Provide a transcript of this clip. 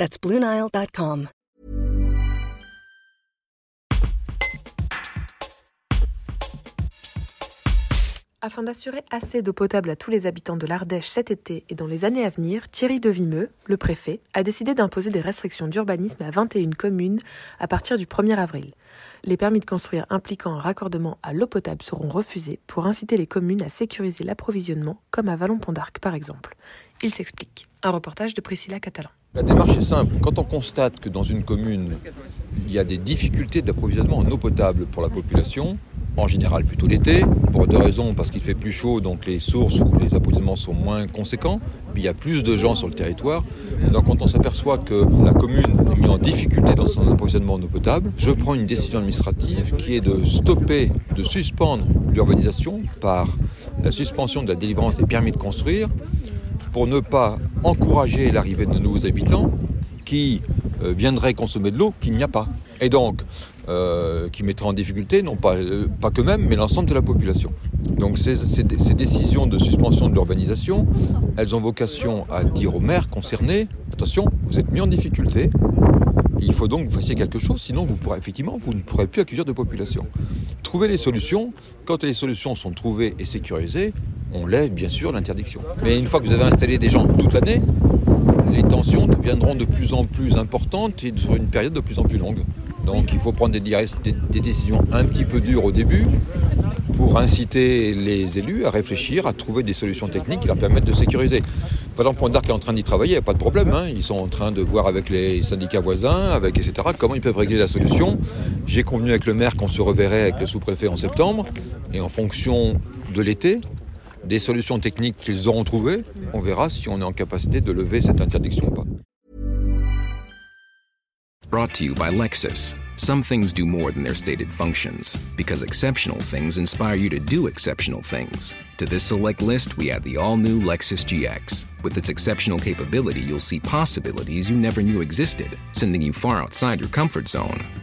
That's BlueNile.com. Afin d'assurer assez d'eau potable à tous les habitants de l'Ardèche cet été et dans les années à venir, Thierry Devimeux, le préfet, a décidé d'imposer des restrictions d'urbanisme à 21 communes à partir du 1er avril. Les permis de construire impliquant un raccordement à l'eau potable seront refusés pour inciter les communes à sécuriser l'approvisionnement, comme à Vallon-Pont d'Arc par exemple. Il s'explique. Un reportage de Priscilla Catalan. La démarche est simple. Quand on constate que dans une commune, il y a des difficultés d'approvisionnement en eau potable pour la population, en général plutôt l'été, pour deux raisons, parce qu'il fait plus chaud, donc les sources ou les approvisionnements sont moins conséquents, puis il y a plus de gens sur le territoire. Donc quand on s'aperçoit que la commune est mise en difficulté dans son approvisionnement en eau potable, je prends une décision administrative qui est de stopper, de suspendre l'urbanisation par la suspension de la délivrance des permis de construire pour ne pas encourager l'arrivée de nouveaux habitants qui euh, viendraient consommer de l'eau qu'il n'y a pas. Et donc, euh, qui mettra en difficulté, non pas, euh, pas que même, mais l'ensemble de la population. Donc ces, ces, décisions de suspension de l'urbanisation, elles ont vocation à dire aux maires concernés, attention, vous êtes mis en difficulté, il faut donc que vous fassiez quelque chose, sinon vous pourrez, effectivement, vous ne pourrez plus accueillir de population. Trouver les solutions, quand les solutions sont trouvées et sécurisées, on lève bien sûr l'interdiction. Mais une fois que vous avez installé des gens toute l'année, les tensions deviendront de plus en plus importantes et sur une période de plus en plus longue. Donc il faut prendre des, décisions un petit peu dures au début pour inciter les élus à réfléchir, à trouver des solutions techniques qui leur permettent de sécuriser. Valent Point d'Arc est en train d'y travailler, il n'y a pas de problème. Hein. Ils sont en train de voir avec les syndicats voisins, avec etc., comment ils peuvent régler la solution. J'ai convenu avec le maire qu'on se reverrait avec le sous-préfet en septembre. Et en fonction de l'été, des solutions techniques qu'ils auront trouvées, on verra si on est en capacité de lever cette interdiction ou pas. Brought to you by Lexus. Some things do more than their stated functions, because exceptional things inspire you to do exceptional things. To this select list, we add the all new Lexus GX. With its exceptional capability, you'll see possibilities you never knew existed, sending you far outside your comfort zone.